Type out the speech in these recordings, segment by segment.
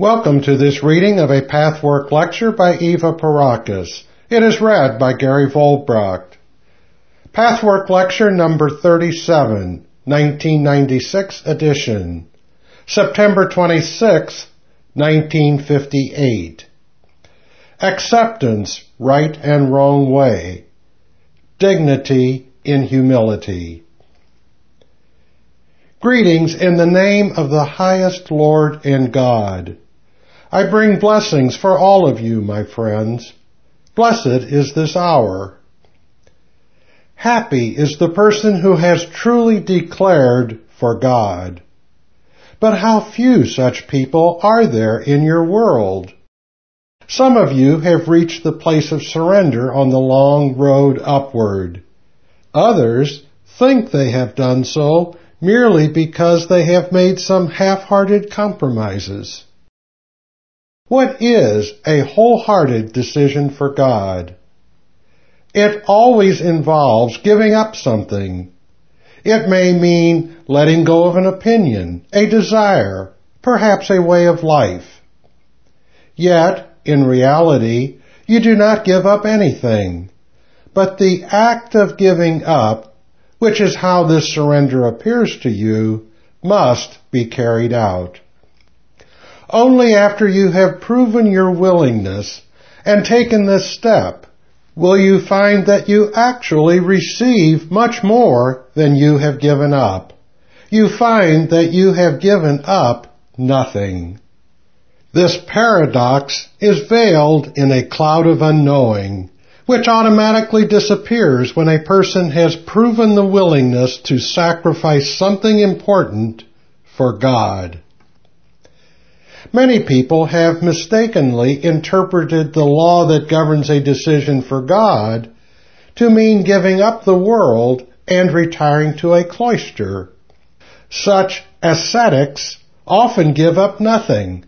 Welcome to this reading of a Pathwork lecture by Eva Pierrakos. It is read by Gary Vollbracht. Pathwork lecture number 37, 1996 edition. September 26, 1958. Acceptance, right and wrong way. Dignity in humility. Greetings in the name of the highest Lord and God. I bring blessings for all of you, my friends. Blessed is this hour. Happy is the person who has truly declared for God. But how few such people are there in your world? Some of you have reached the place of surrender on the long road upward. Others think they have done so merely because they have made some half-hearted compromises. What is a wholehearted decision for God? It always involves giving up something. It may mean letting go of an opinion, a desire, perhaps a way of life. Yet, in reality, you do not give up anything. But the act of giving up, which is how this surrender appears to you, must be carried out. Only after you have proven your willingness and taken this step will you find that you actually receive much more than you have given up. You find that you have given up nothing. This paradox is veiled in a cloud of unknowing, which automatically disappears when a person has proven the willingness to sacrifice something important for God. Many people have mistakenly interpreted the law that governs a decision for God to mean giving up the world and retiring to a cloister. Such ascetics often give up nothing,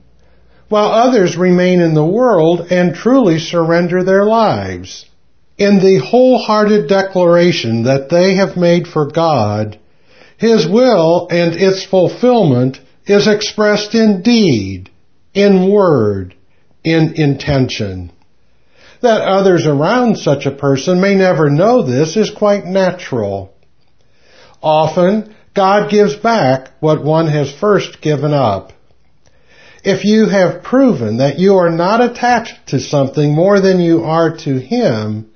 while others remain in the world and truly surrender their lives. In the wholehearted declaration that they have made for God, His will and its fulfillment is expressed in deed, in word, in intention. That others around such a person may never know this is quite natural. Often, God gives back what one has first given up. If you have proven that you are not attached to something more than you are to Him,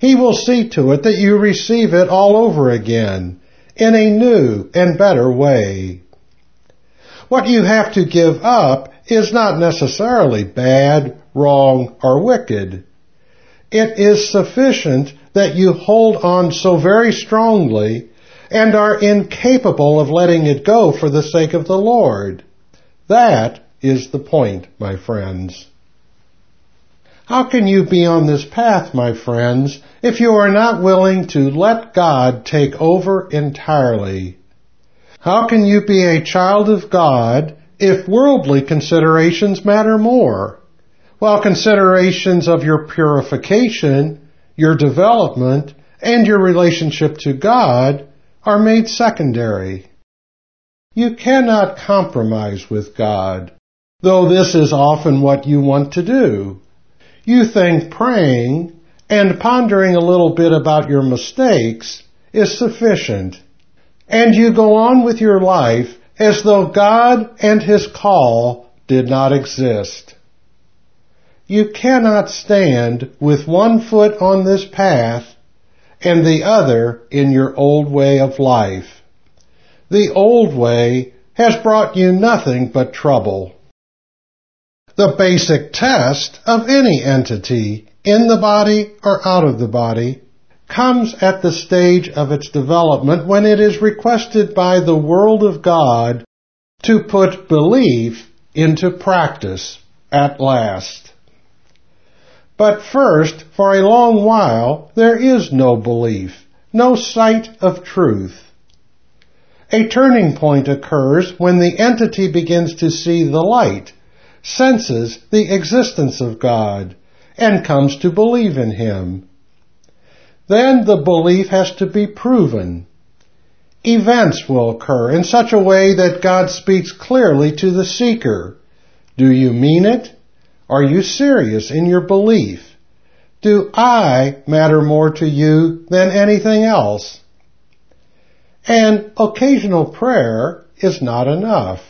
He will see to it that you receive it all over again in a new and better way. What you have to give up is not necessarily bad, wrong, or wicked. It is sufficient that you hold on so very strongly and are incapable of letting it go for the sake of the Lord. That is the point, my friends. How can you be on this path, my friends, if you are not willing to let God take over entirely? How can you be a child of God if worldly considerations matter more, while considerations of your purification, your development, and your relationship to God are made secondary. You cannot compromise with God, though this is often what you want to do. You think praying and pondering a little bit about your mistakes is sufficient, and you go on with your life as though God and His call did not exist. You cannot stand with one foot on this path and the other in your old way of life. The old way has brought you nothing but trouble. The basic test of any entity, in the body or out of the body, comes at the stage of its development when it is requested by the world of God to put belief into practice at last. But first, for a long while, there is no belief, no sight of truth. A turning point occurs when the entity begins to see the light, senses the existence of God, and comes to believe in Him. Then the belief has to be proven. Events will occur in such a way that God speaks clearly to the seeker, Do you mean it? Are you serious in your belief? Do I matter more to you than anything else? And occasional prayer is not enough.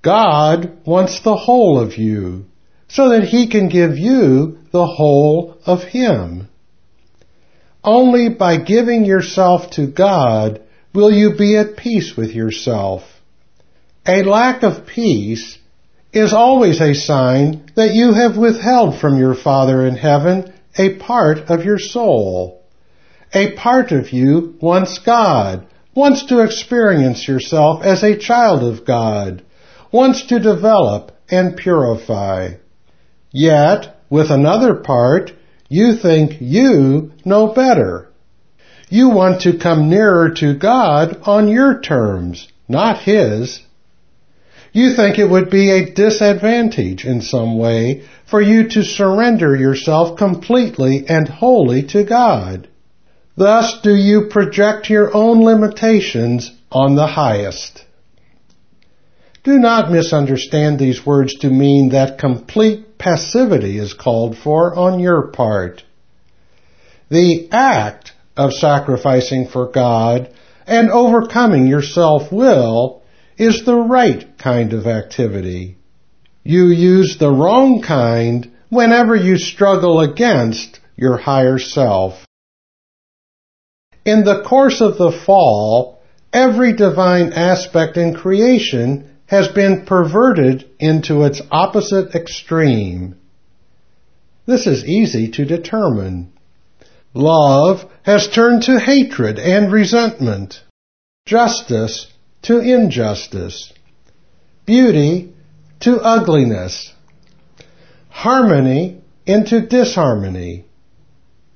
God wants the whole of you so that he can give you the whole of him. Only by giving yourself to God will you be at peace with yourself. A lack of peace is always a sign that you have withheld from your Father in heaven a part of your soul. A part of you wants God, wants to experience yourself as a child of God, wants to develop and purify. Yet, with another part, you think you know better. You want to come nearer to God on your terms, not His. You think it would be a disadvantage in some way for you to surrender yourself completely and wholly to God. Thus do you project your own limitations on the highest. Do not misunderstand these words to mean that complete passivity is called for on your part. The act of sacrificing for God and overcoming your self-will is the right kind of activity. You use the wrong kind whenever you struggle against your higher self. In the course of the fall, every divine aspect in creation has been perverted into its opposite extreme. This is easy to determine. Love has turned to hatred and resentment, justice to injustice, beauty to ugliness, harmony into disharmony,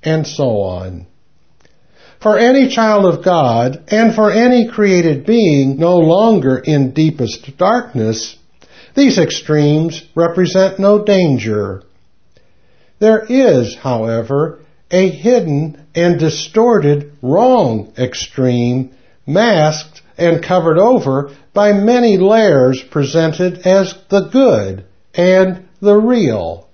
and so on. For any child of God and for any created being no longer in deepest darkness, these extremes represent no danger. There is, however, a hidden and distorted wrong extreme masked and covered over by many layers presented as the good and the real.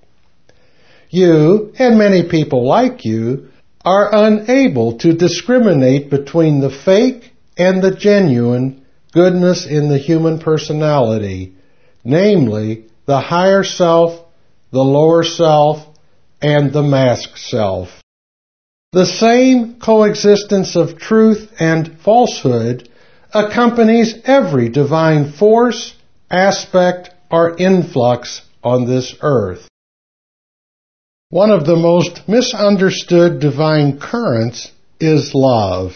You, and many people like you, are unable to discriminate between the fake and the genuine goodness in the human personality, namely the higher self, the lower self, and the mask self. The same coexistence of truth and falsehood accompanies every divine force, aspect, or influx on this earth. One of the most misunderstood divine currents is love.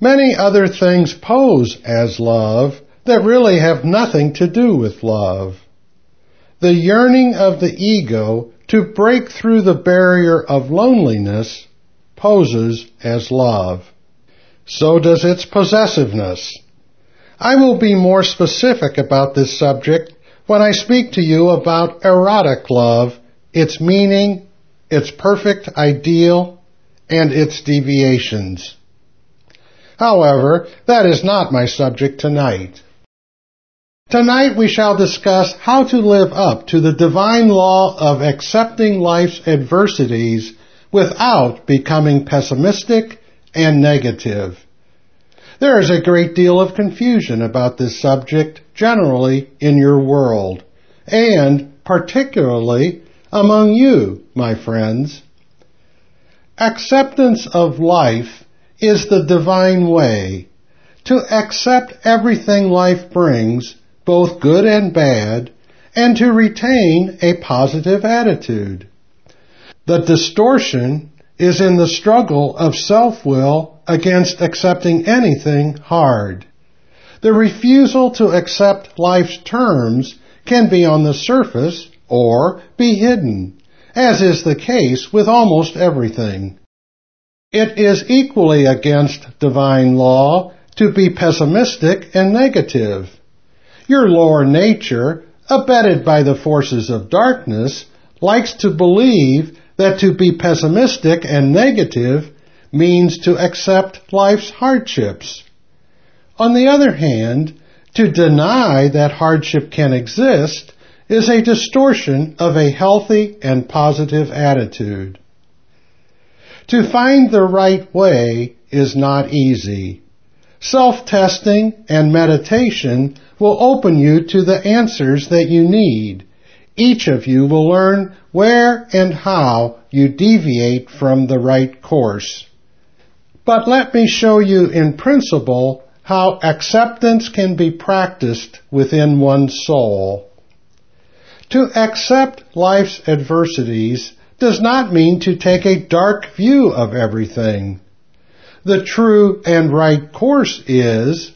Many other things pose as love that really have nothing to do with love. The yearning of the ego to break through the barrier of loneliness poses as love. So does its possessiveness. I will be more specific about this subject when I speak to you about erotic love its meaning, its perfect ideal, and its deviations. However, that is not my subject tonight. Tonight we shall discuss how to live up to the divine law of accepting life's adversities without becoming pessimistic and negative. There is a great deal of confusion about this subject generally in your world, and particularly among you, my friends. Acceptance of life is the divine way to accept everything life brings, both good and bad, and to retain a positive attitude. The distortion is in the struggle of self-will against accepting anything hard. The refusal to accept life's terms can be on the surface or be hidden, as is the case with almost everything. It is equally against divine law to be pessimistic and negative. Your lower nature, abetted by the forces of darkness, likes to believe that to be pessimistic and negative means to accept life's hardships. On the other hand, to deny that hardship can exist is a distortion of a healthy and positive attitude. To find the right way is not easy. Self-testing and meditation will open you to the answers that you need. Each of you will learn where and how you deviate from the right course. But let me show you in principle how acceptance can be practiced within one's soul. To accept life's adversities does not mean to take a dark view of everything. The true and right course is,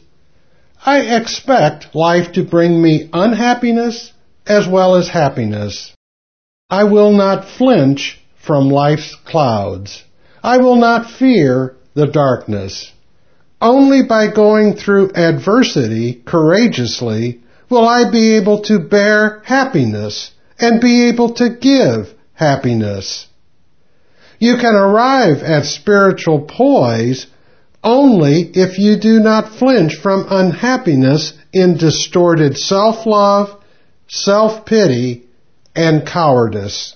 I expect life to bring me unhappiness as well as happiness. I will not flinch from life's clouds. I will not fear the darkness. Only by going through adversity courageously will I be able to bear happiness and be able to give happiness. You can arrive at spiritual poise only if you do not flinch from unhappiness in distorted self-love, self-pity, and cowardice.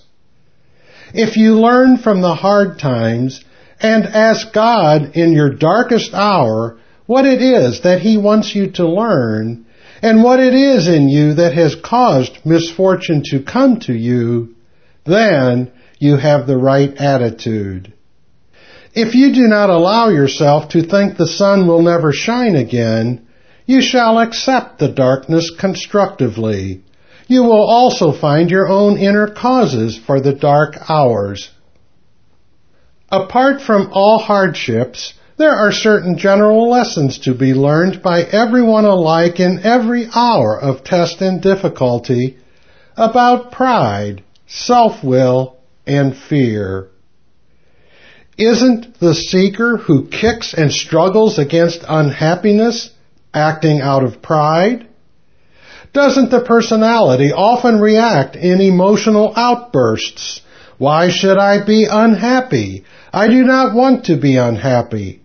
If you learn from the hard times and ask God in your darkest hour what it is that He wants you to learn and what it is in you that has caused misfortune to come to you, then you have the right attitude. If you do not allow yourself to think the sun will never shine again, you shall accept the darkness constructively. You will also find your own inner causes for the dark hours. Apart from all hardships, there are certain general lessons to be learned by everyone alike in every hour of test and difficulty about pride, self-will, and fear. Isn't the seeker who kicks and struggles against unhappiness acting out of pride? Doesn't the personality often react in emotional outbursts? Why should I be unhappy? I do not want to be unhappy.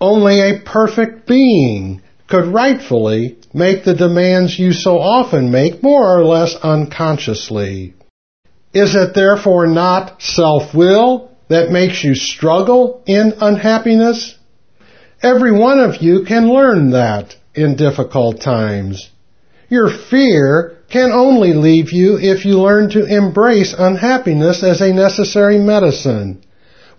Only a perfect being could rightfully make the demands you so often make more or less unconsciously. Is it therefore not self-will that makes you struggle in unhappiness? Every one of you can learn that in difficult times. Your fear can only leave you if you learn to embrace unhappiness as a necessary medicine,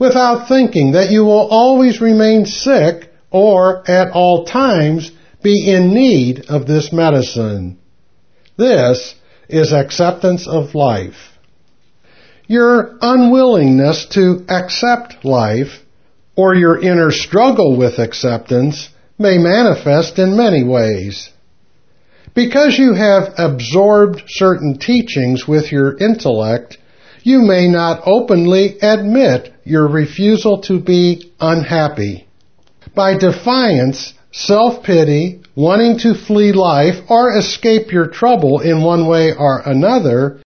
without thinking that you will always remain sick or at all times be in need of this medicine. This is acceptance of life. Your unwillingness to accept life or your inner struggle with acceptance may manifest in many ways. Because you have absorbed certain teachings with your intellect, you may not openly admit your refusal to be unhappy. By defiance, self-pity, wanting to flee life or escape your trouble in one way or another,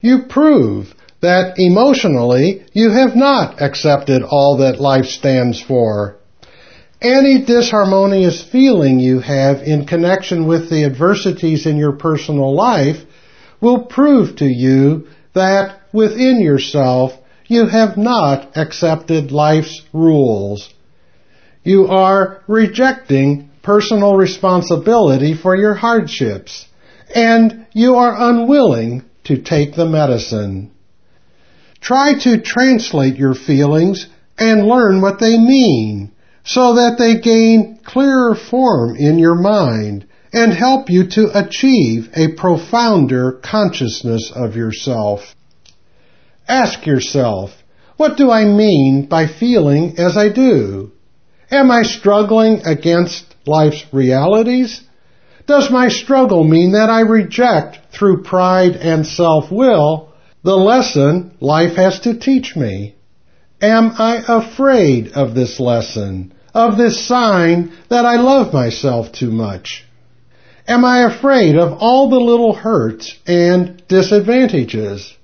you prove that emotionally you have not accepted all that life stands for. Any disharmonious feeling you have in connection with the adversities in your personal life will prove to you that within yourself you have not accepted life's rules. You are rejecting personal responsibility for your hardships, and you are unwilling to take the medicine. Try to translate your feelings and learn what they mean so that they gain clearer form in your mind and help you to achieve a profounder consciousness of yourself. Ask yourself, what do I mean by feeling as I do? Am I struggling against life's realities? Does my struggle mean that I reject through pride and self-will the lesson life has to teach me? Am I afraid of this lesson, of this sign that I love myself too much? Am I afraid of all the little hurts and disadvantages?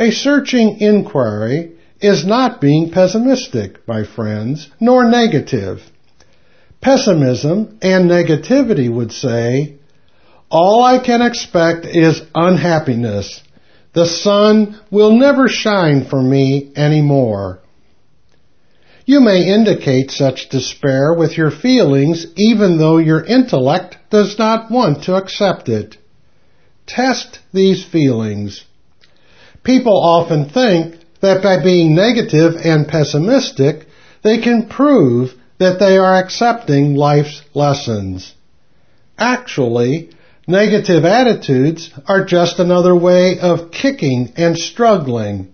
A searching inquiry is not being pessimistic, my friends, nor negative. Pessimism and negativity would say, All I can expect is unhappiness. The sun will never shine for me anymore. You may indicate such despair with your feelings even though your intellect does not want to accept it. Test these feelings. People often think that by being negative and pessimistic, they can prove that they are accepting life's lessons. Actually, negative attitudes are just another way of kicking and struggling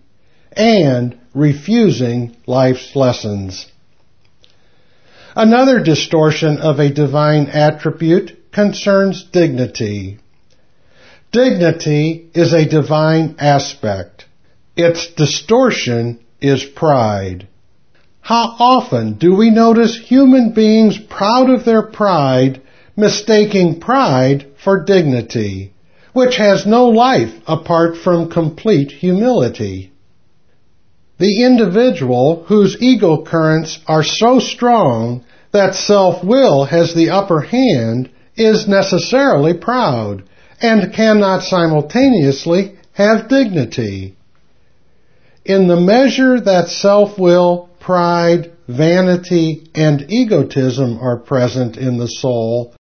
and refusing life's lessons. Another distortion of a divine attribute concerns dignity. Dignity is a divine aspect. Its distortion is pride. How often do we notice human beings proud of their pride, mistaking pride for dignity, which has no life apart from complete humility? The individual whose ego currents are so strong that self-will has the upper hand is necessarily proud and cannot simultaneously have dignity in the measure that self-will, pride, vanity, and egotism are present in the soul,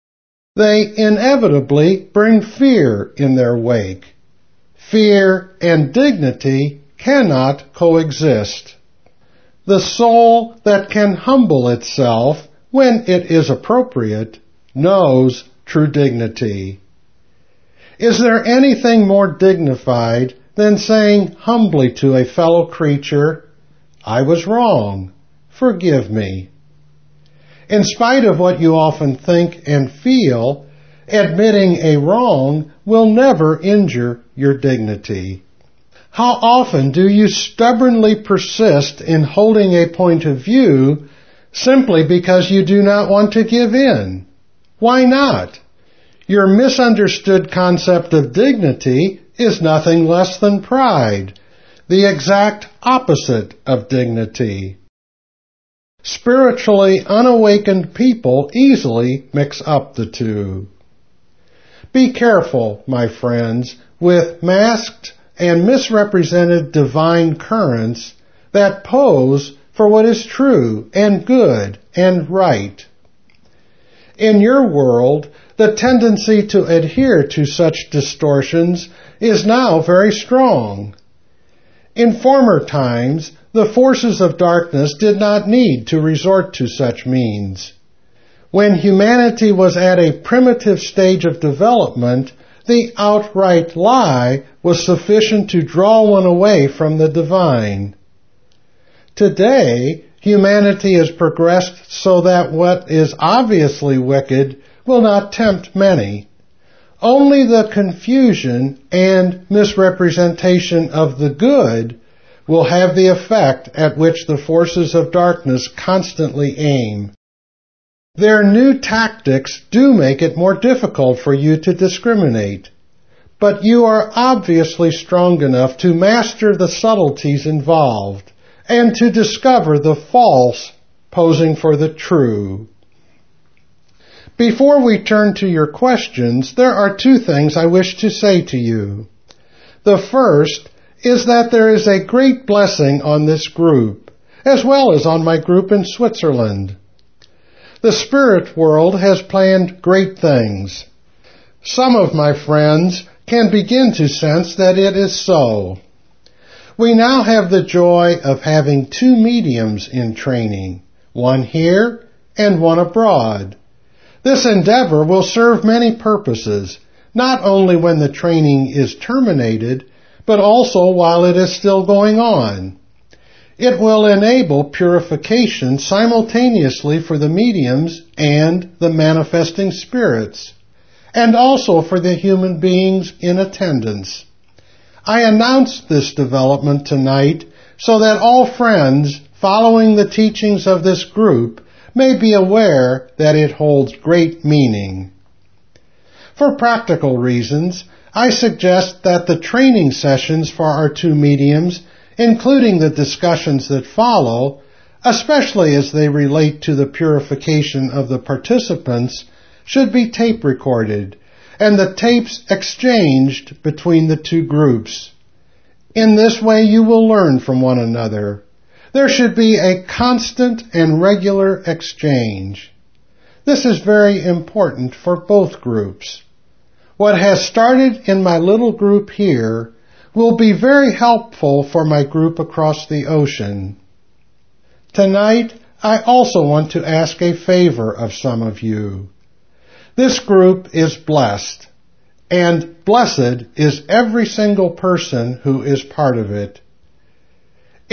they inevitably bring fear in their wake. Fear and dignity cannot coexist. The soul that can humble itself when it is appropriate knows true dignity. Is there anything more dignified than saying humbly to a fellow creature, I was wrong. Forgive me. In spite of what you often think and feel, admitting a wrong will never injure your dignity. How often do you stubbornly persist in holding a point of view simply because you do not want to give in? Why not? Your misunderstood concept of dignity is nothing less than pride, the exact opposite of dignity. Spiritually unawakened people easily mix up the two. Be careful, my friends, with masked and misrepresented divine currents that pose for what is true and good and right. In your world, the tendency to adhere to such distortions is now very strong. In former times, the forces of darkness did not need to resort to such means. When humanity was at a primitive stage of development, the outright lie was sufficient to draw one away from the divine. Today, humanity has progressed so that what is obviously wicked will not tempt many. Only the confusion and misrepresentation of the good will have the effect at which the forces of darkness constantly aim. Their new tactics do make it more difficult for you to discriminate, but you are obviously strong enough to master the subtleties involved and to discover the false posing for the true. Before we turn to your questions, there are two things I wish to say to you. The first is that there is a great blessing on this group, as well as on my group in Switzerland. The spirit world has planned great things. Some of my friends can begin to sense that it is so. We now have the joy of having two mediums in training, one here and one abroad. This endeavor will serve many purposes, not only when the training is terminated, but also while it is still going on. It will enable purification simultaneously for the mediums and the manifesting spirits, and also for the human beings in attendance. I announced this development tonight so that all friends following the teachings of this group may be aware that it holds great meaning. For practical reasons, I suggest that the training sessions for our two mediums, including the discussions that follow, especially as they relate to the purification of the participants, should be tape recorded and the tapes exchanged between the two groups. In this way you will learn from one another. There should be a constant and regular exchange. This is very important for both groups. What has started in my little group here will be very helpful for my group across the ocean. Tonight, I also want to ask a favor of some of you. This group is blessed, and blessed is every single person who is part of it.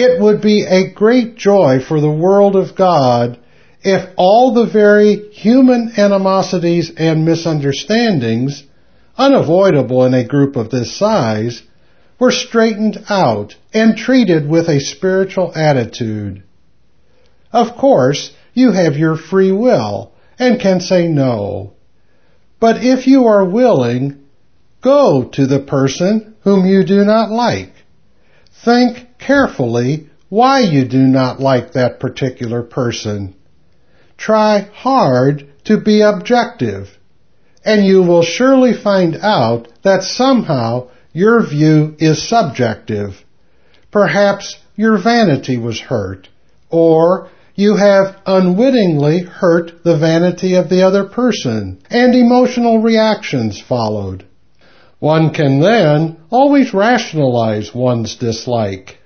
It would be a great joy for the world of God if all the very human animosities and misunderstandings, unavoidable in a group of this size, were straightened out and treated with a spiritual attitude. Of course, you have your free will and can say no. But if you are willing, go to the person whom you do not like. Think carefully why you do not like that particular person. Try hard to be objective, and you will surely find out that somehow your view is subjective. Perhaps your vanity was hurt, or you have unwittingly hurt the vanity of the other person, and emotional reactions followed. One can then always rationalize one's dislike.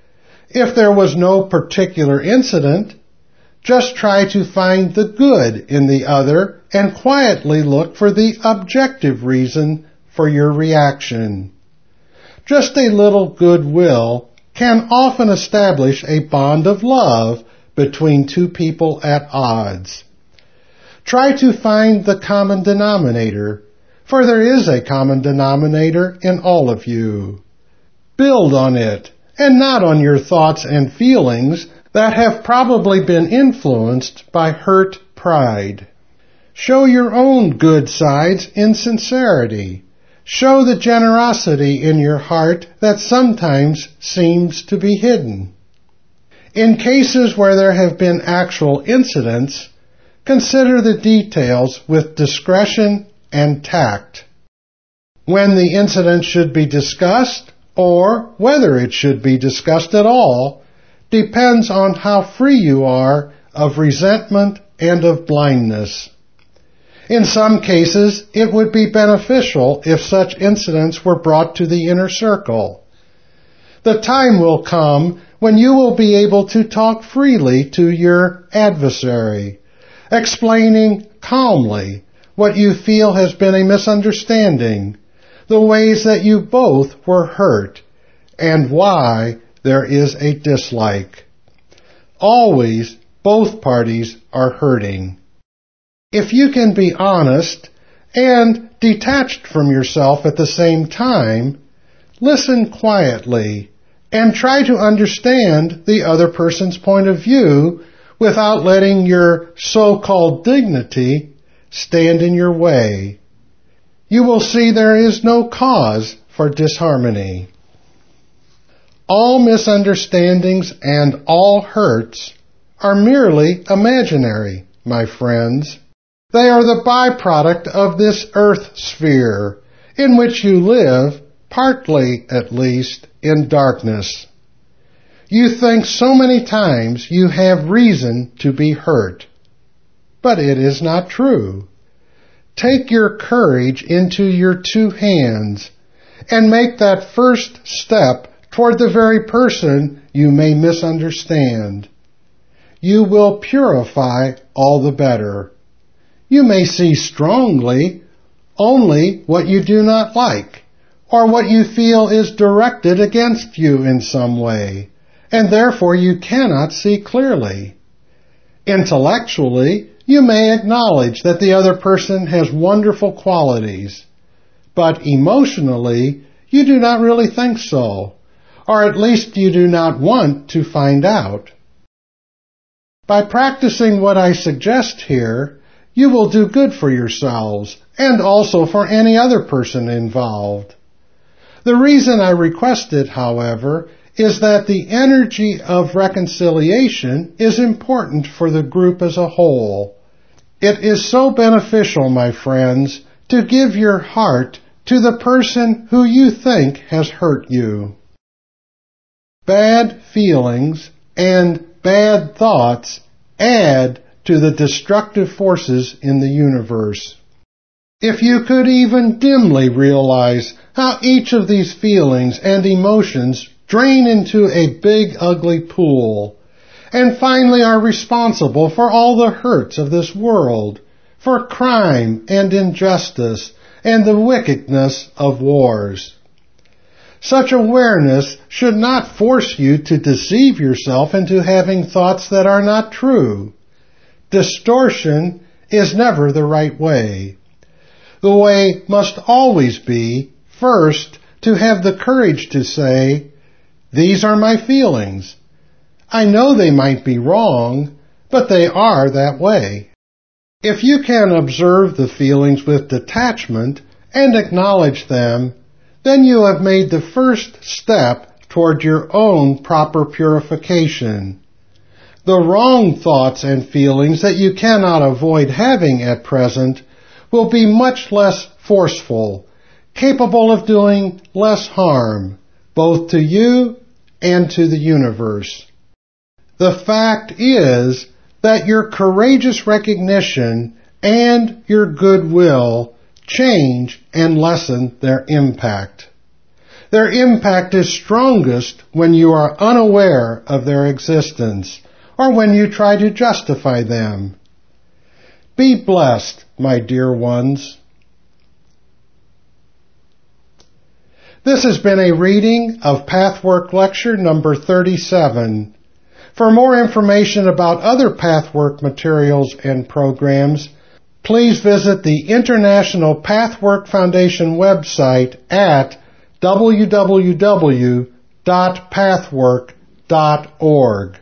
If there was no particular incident, just try to find the good in the other and quietly look for the objective reason for your reaction. Just a little goodwill can often establish a bond of love between two people at odds. Try to find the common denominator, for there is a common denominator in all of you. Build on it, and not on your thoughts and feelings that have probably been influenced by hurt pride. Show your own good sides in sincerity. Show the generosity in your heart that sometimes seems to be hidden. In cases where there have been actual incidents, consider the details with discretion and tact. When the incident should be discussed, or whether it should be discussed at all, depends on how free you are of resentment and of blindness. In some cases, it would be beneficial if such incidents were brought to the inner circle. The time will come when you will be able to talk freely to your adversary, explaining calmly what you feel has been a misunderstanding, the ways that you both were hurt, and why there is a dislike. Always, both parties are hurting. If you can be honest and detached from yourself at the same time, listen quietly and try to understand the other person's point of view without letting your so-called dignity stand in your way. You will see there is no cause for disharmony. All misunderstandings and all hurts are merely imaginary, my friends. They are the byproduct of this earth sphere in which you live, partly at least, in darkness. You think so many times you have reason to be hurt. But it is not true. Take your courage into your two hands and make that first step toward the very person you may misunderstand. You will purify all the better. You may see strongly only what you do not like or what you feel is directed against you in some way, and therefore you cannot see clearly. Intellectually, you may acknowledge that the other person has wonderful qualities, but emotionally, you do not really think so, or at least you do not want to find out. By practicing what I suggest here, you will do good for yourselves and also for any other person involved. The reason I request it, however, is that the energy of reconciliation is important for the group as a whole. It is so beneficial, my friends, to give your heart to the person who you think has hurt you. Bad feelings and bad thoughts add to the destructive forces in the universe. If you could even dimly realize how each of these feelings and emotions drain into a big ugly pool, and finally are responsible for all the hurts of this world, for crime and injustice, and the wickedness of wars. Such awareness should not force you to deceive yourself into having thoughts that are not true. Distortion is never the right way. The way must always be, first, to have the courage to say, these are my feelings. I know they might be wrong, but they are that way. If you can observe the feelings with detachment and acknowledge them, then you have made the first step toward your own proper purification. The wrong thoughts and feelings that you cannot avoid having at present will be much less forceful, capable of doing less harm, both to you and to the universe. The fact is that your courageous recognition and your goodwill change and lessen their impact. Their impact is strongest when you are unaware of their existence or when you try to justify them. Be blessed, my dear ones. This has been a reading of Pathwork Lecture number 37. For more information about other Pathwork materials and programs, please visit the International Pathwork Foundation website at www.pathwork.org.